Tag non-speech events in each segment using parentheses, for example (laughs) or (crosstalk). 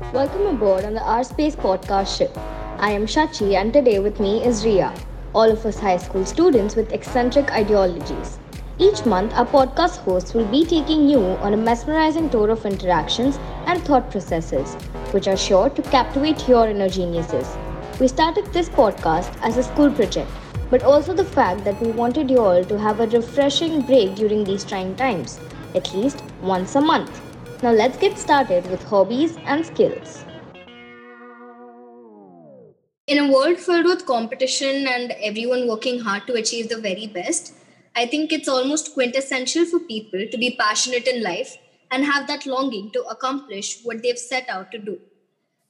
Welcome aboard on the Our Space podcast ship. I am Shachi, and today with me is Ria, all of us high school students with eccentric ideologies. Each month, our podcast hosts will be taking you on a mesmerizing tour of interactions and thought processes, which are sure to captivate your inner geniuses. We started this podcast as a school project, but also the fact that we wanted you all to have a refreshing break during these trying times, at least once a month. Now let's get started with hobbies and skills. In a world filled with competition and everyone working hard to achieve the very best, I think it's almost quintessential for people to be passionate in life and have that longing to accomplish what they've set out to do.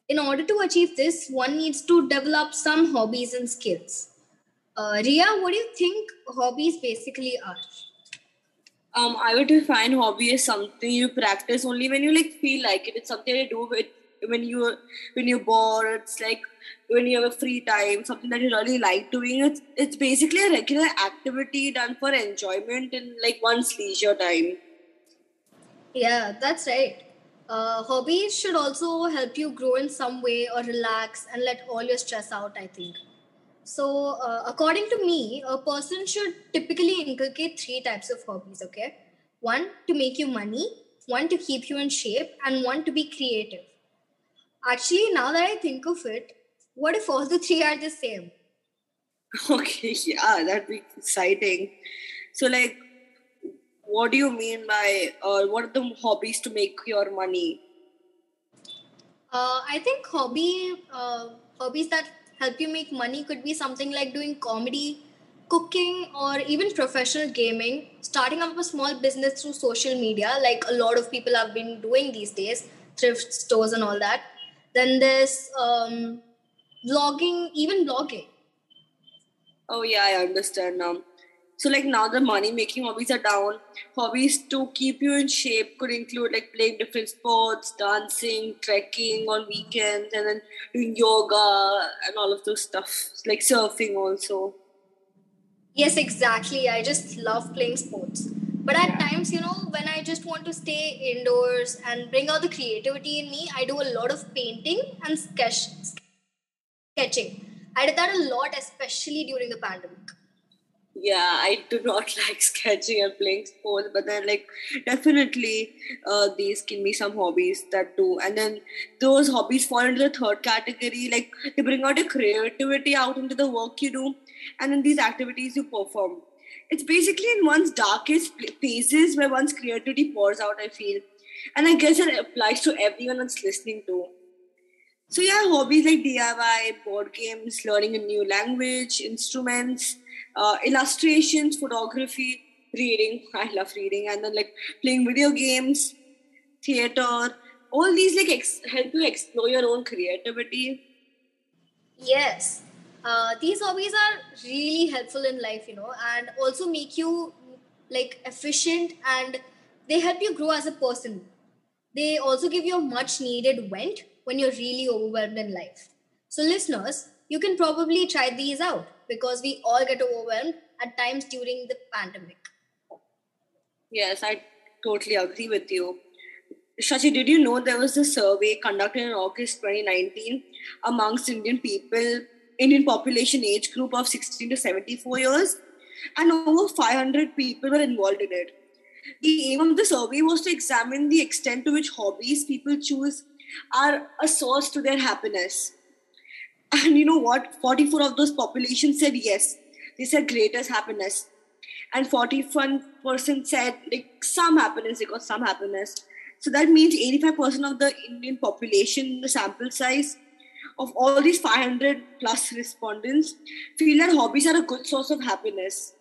In order to achieve this, one needs to develop some hobbies and skills. Uh, Ria, what do you think hobbies basically are? Um, I would define hobby as something you practice only when you like feel like it. It's something you do with when you when you're bored. It's like when you have a free time, something that you really like doing. It's it's basically a regular activity done for enjoyment in like one's leisure time. Yeah, that's right. Uh, hobbies should also help you grow in some way or relax and let all your stress out, I think. So, uh, according to me, a person should typically inculcate three types of hobbies, okay? One to make you money, one to keep you in shape, and one to be creative. Actually, now that I think of it, what if all the three are the same? (laughs) Okay, yeah, that'd be exciting. So, like, what do you mean by, uh, what are the hobbies to make your money? Uh, I think hobby uh, hobbies that help you make money could be something like doing comedy, cooking, or even professional gaming, starting up a small business through social media, like a lot of people have been doing these days, thrift stores and all that. Then there's um, vlogging, even blogging. Oh, yeah, I understand now. So like now the money making hobbies are down. Hobbies to keep you in shape could include like playing different sports, dancing, trekking on weekends, and then doing yoga and all of those stuff. Like surfing also. Yes, exactly. I just love playing sports. But at times, you know, when I just want to stay indoors and bring out the creativity in me, I do a lot of painting and sketch sketching. I did that a lot, especially during the pandemic yeah i do not (laughs) like sketching and playing sports but then like definitely uh, these can be some hobbies that do. And then those hobbies fall into the third category like they bring out your creativity out into the work you do and in these activities you perform. It's basically in one's darkest phases where one's creativity pours out i feel. And i guess it applies to everyone that's listening to. So yeah hobbies like diy board games learning a new language instruments uh, illustrations, photography, reading. I love reading, and then like playing video games, theater. All these like ex- help you explore your own creativity. Yes, uh, these hobbies are really helpful in life, you know, and also make you like efficient, and they help you grow as a person. They also give you a much needed vent when you're really overwhelmed in life. So, listeners, you can probably try these out because we all get overwhelmed at times during the pandemic. Yes, I totally agree with you. Shachi, did you know there was a survey conducted in August 2019 amongst Indian people, Indian population age group of 16 to 74 years, and over 500 people were involved in it. The aim of the survey was to examine the extent to which hobbies people choose are a source to their happiness. And you know what? 44 of those populations said yes. They said greatest happiness. And 41% said like some happiness, they got some happiness. So that means 85% of the Indian population, the sample size of all these 500 plus respondents, feel that hobbies are a good source of happiness.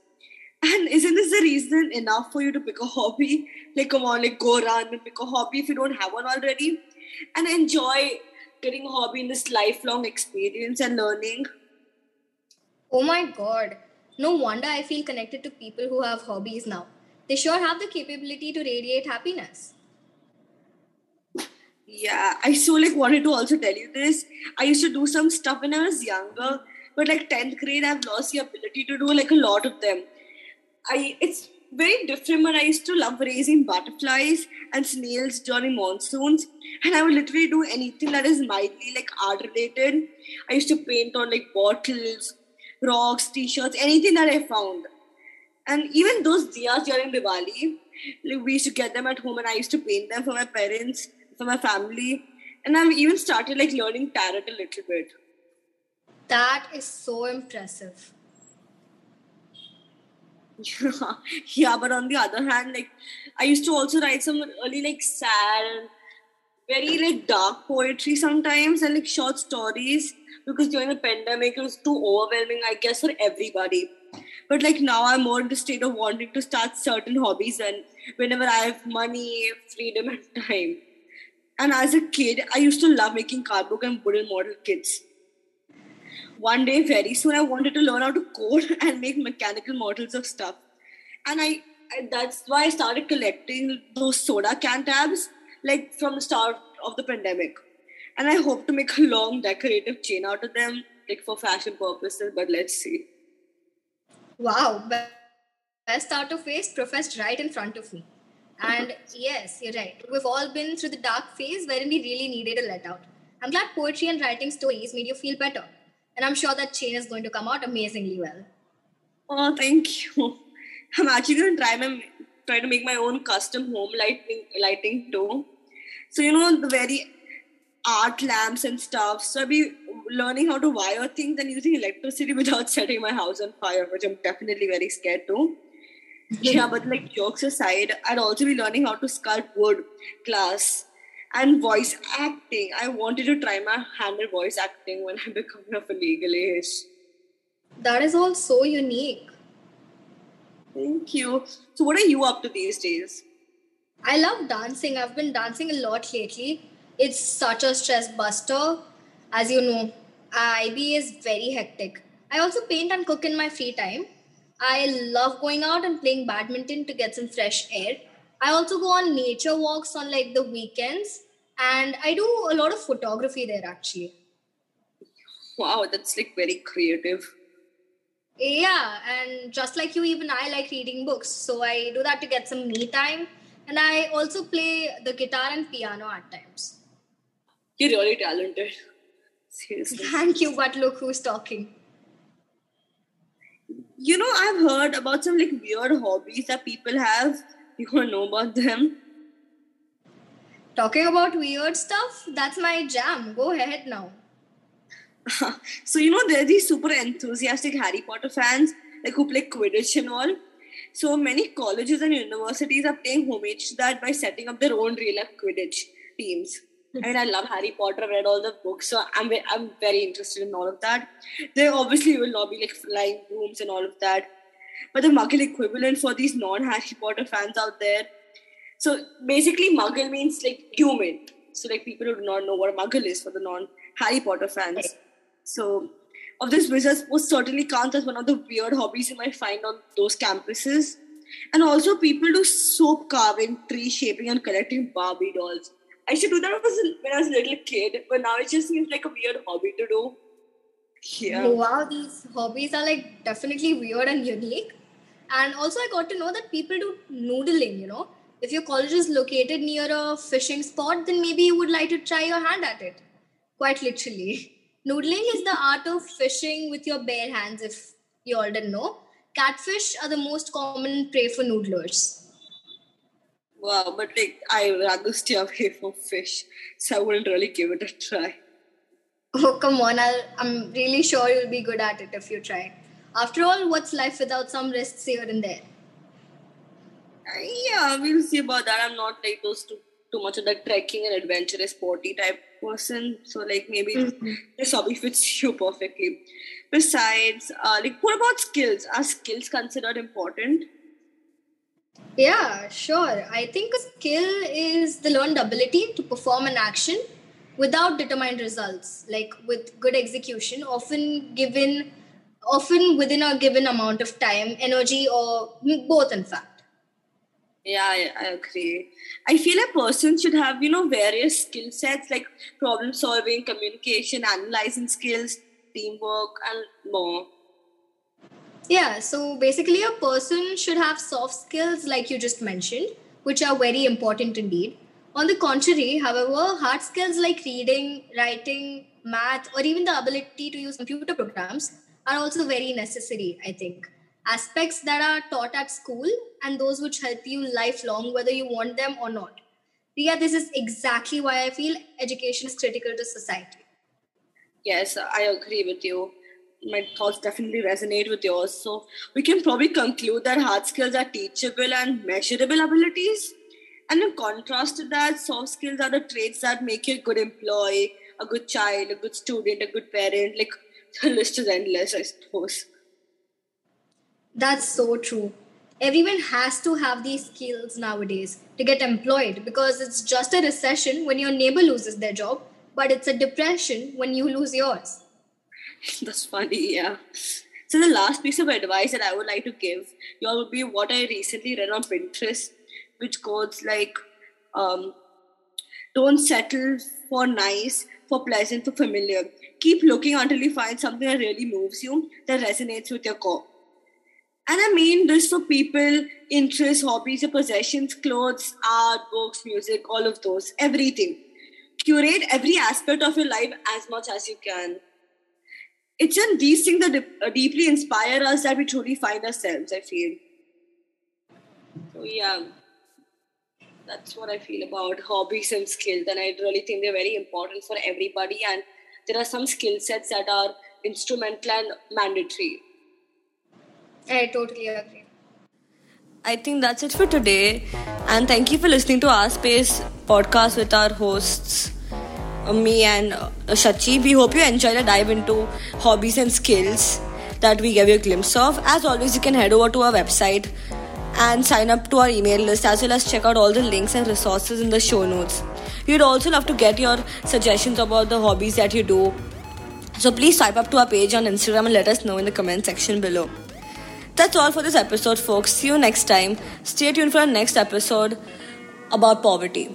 And isn't this the reason enough for you to pick a hobby? Like, come on, like go run and pick a hobby if you don't have one already, and enjoy getting a hobby in this lifelong experience and learning. Oh my god. No wonder I feel connected to people who have hobbies now. They sure have the capability to radiate happiness. Yeah, I so like wanted to also tell you this. I used to do some stuff when I was younger, but like 10th grade, I've lost the ability to do like a lot of them. I it's very different, I used to love raising butterflies and snails during monsoons. And I would literally do anything that is mildly like art related. I used to paint on like bottles, rocks, t-shirts, anything that I found. And even those diyas during Diwali, like we used to get them at home and I used to paint them for my parents, for my family. And I've even started like learning tarot a little bit. That is so impressive. Yeah, but on the other hand, like I used to also write some really like sad very like dark poetry sometimes and like short stories because during the pandemic it was too overwhelming, I guess, for everybody. But like now I'm more in the state of wanting to start certain hobbies and whenever I have money, freedom, and time. And as a kid, I used to love making cardboard and wooden model kits one day very soon i wanted to learn how to code (laughs) and make mechanical models of stuff. And I, I, that's why i started collecting those soda can tabs like from the start of the pandemic. And i hope to make a long decorative chain out of them like for fashion purposes but let's see. Wow best out of waste professed right in front of me. And (laughs) yes you're right. We've all been through the dark phase wherein we really needed a let out. I'm glad poetry and writing stories made you feel better and I'm sure that chain is going to come out amazingly well. Oh, thank you. (laughs) I'm actually going to try my try to make my own custom home lighting lighting too. So you know the very art lamps and stuff. So I'll be learning how to wire things and using electricity (laughs) without setting my house on fire, which I'm definitely very scared to. (laughs) yeah, but like jokes aside, I'd also be learning how to sculpt wood, glass, and voice acting. I wanted to try my hand at voice acting when (laughs) I become of a legal age. That is all so unique. Thank you. So, what are you up to these days? I love dancing. I've been dancing a lot lately. It's such a stress buster. As you know, IB is very hectic. I also paint and cook in my free time. I love going out and playing badminton to get some fresh air. I also go on nature walks on like the weekends and I do a lot of photography there actually. Wow, that's like very creative. Yeah, and just like you, even I like reading books. So I do that to get some me time. And I also play the guitar and piano at times. You're really talented. Seriously. Thank you, but look who's talking. You know, I've heard about some like weird hobbies that people have you want to know about them? Talking about weird stuff, that's my jam. Go ahead now. (laughs) so, you know, there are these super enthusiastic Harry Potter fans like who play Quidditch and all. So many colleges and universities are paying homage to that by setting up their own real life Quidditch teams. I mean, I love Harry Potter. I've read all the books, so I'm I'm very interested in all of that. There obviously will not be like flying brooms and all of that, but the Muggle equivalent for these non-Harry Potter fans out there. So basically, Muggle means like human. So like people who do not know what a Muggle is for the non-Harry Potter fans. So of this wizards most certainly counts as one of the weird hobbies you might find on those campuses. And also people do soap carving, tree shaping, and collecting Barbie dolls. I should do that when I was a little kid, but now it just seems like a weird hobby to do. Yeah. Wow, these hobbies are like definitely weird and unique. And also, I got to know that people do noodling, you know. If your college is located near a fishing spot, then maybe you would like to try your hand at it. Quite literally. (laughs) Noodling is the art of fishing with your bare hands, if you all didn't know. Catfish are the most common prey for noodlers. Wow, but like I rather stay away from fish, so I wouldn't really give it a try. Oh come on! I'll, I'm really sure you'll be good at it if you try. After all, what's life without some risks here and there? Uh, yeah, we'll see about that. I'm not like those too too much of the trekking and adventurous sporty type person. So like maybe mm-hmm. this hobby fits (laughs) you perfectly. Besides, uh, like what about skills? Are skills considered important? Yeah, sure. I think a skill is the learned ability to perform an action without determined results, like with good execution, often given often within a given amount of time, energy, or both, in fact. Yeah, I, I agree. I feel a person should have, you know, various skill sets like problem solving, communication, analyzing skills, teamwork, and more. Yeah, so basically, a person should have soft skills, like you just mentioned, which are very important indeed. On the contrary, however, hard skills like reading, writing, math, or even the ability to use computer programs are also very necessary, I think. Aspects that are taught at school and those which help you lifelong, whether you want them or not. Yeah, this is exactly why I feel education is critical to society. Yes, I agree with you. My thoughts definitely resonate with yours. So we can probably conclude that hard skills are teachable and measurable abilities. And in contrast to that, soft skills are the traits that make you a good employee, a good child, a good student, a good parent. Like (laughs) the list is endless, I suppose. That's so true. Everyone has to have these skills nowadays to get employed because it's just a recession when your neighbor loses their job, but it's a depression when you lose yours. (laughs) That's funny, yeah. So the last piece of advice that I would like to give you all would be what I recently read on Pinterest, which goes like, um, don't settle for nice, for pleasant, for familiar. Keep looking until you find something that really moves you, that resonates with your core. And I mean this for people, interests, hobbies, your possessions, clothes, art, books, music, all of those, everything. Curate every aspect of your life as much as you can. It's in these things that uh, deeply inspire us that we truly find ourselves, I feel. So, yeah, that's what I feel about hobbies and skills. And I really think they're very important for everybody. And there are some skill sets that are instrumental and mandatory I totally agree. I think that's it for today. And thank you for listening to our Space podcast with our hosts, uh, me and uh, Shachi. We hope you enjoyed a dive into hobbies and skills that we gave you a glimpse of. As always, you can head over to our website and sign up to our email list as well as check out all the links and resources in the show notes. We'd also love to get your suggestions about the hobbies that you do. So please swipe up to our page on Instagram and let us know in the comment section below. That's all for this episode, folks. See you next time. Stay tuned for our next episode about poverty.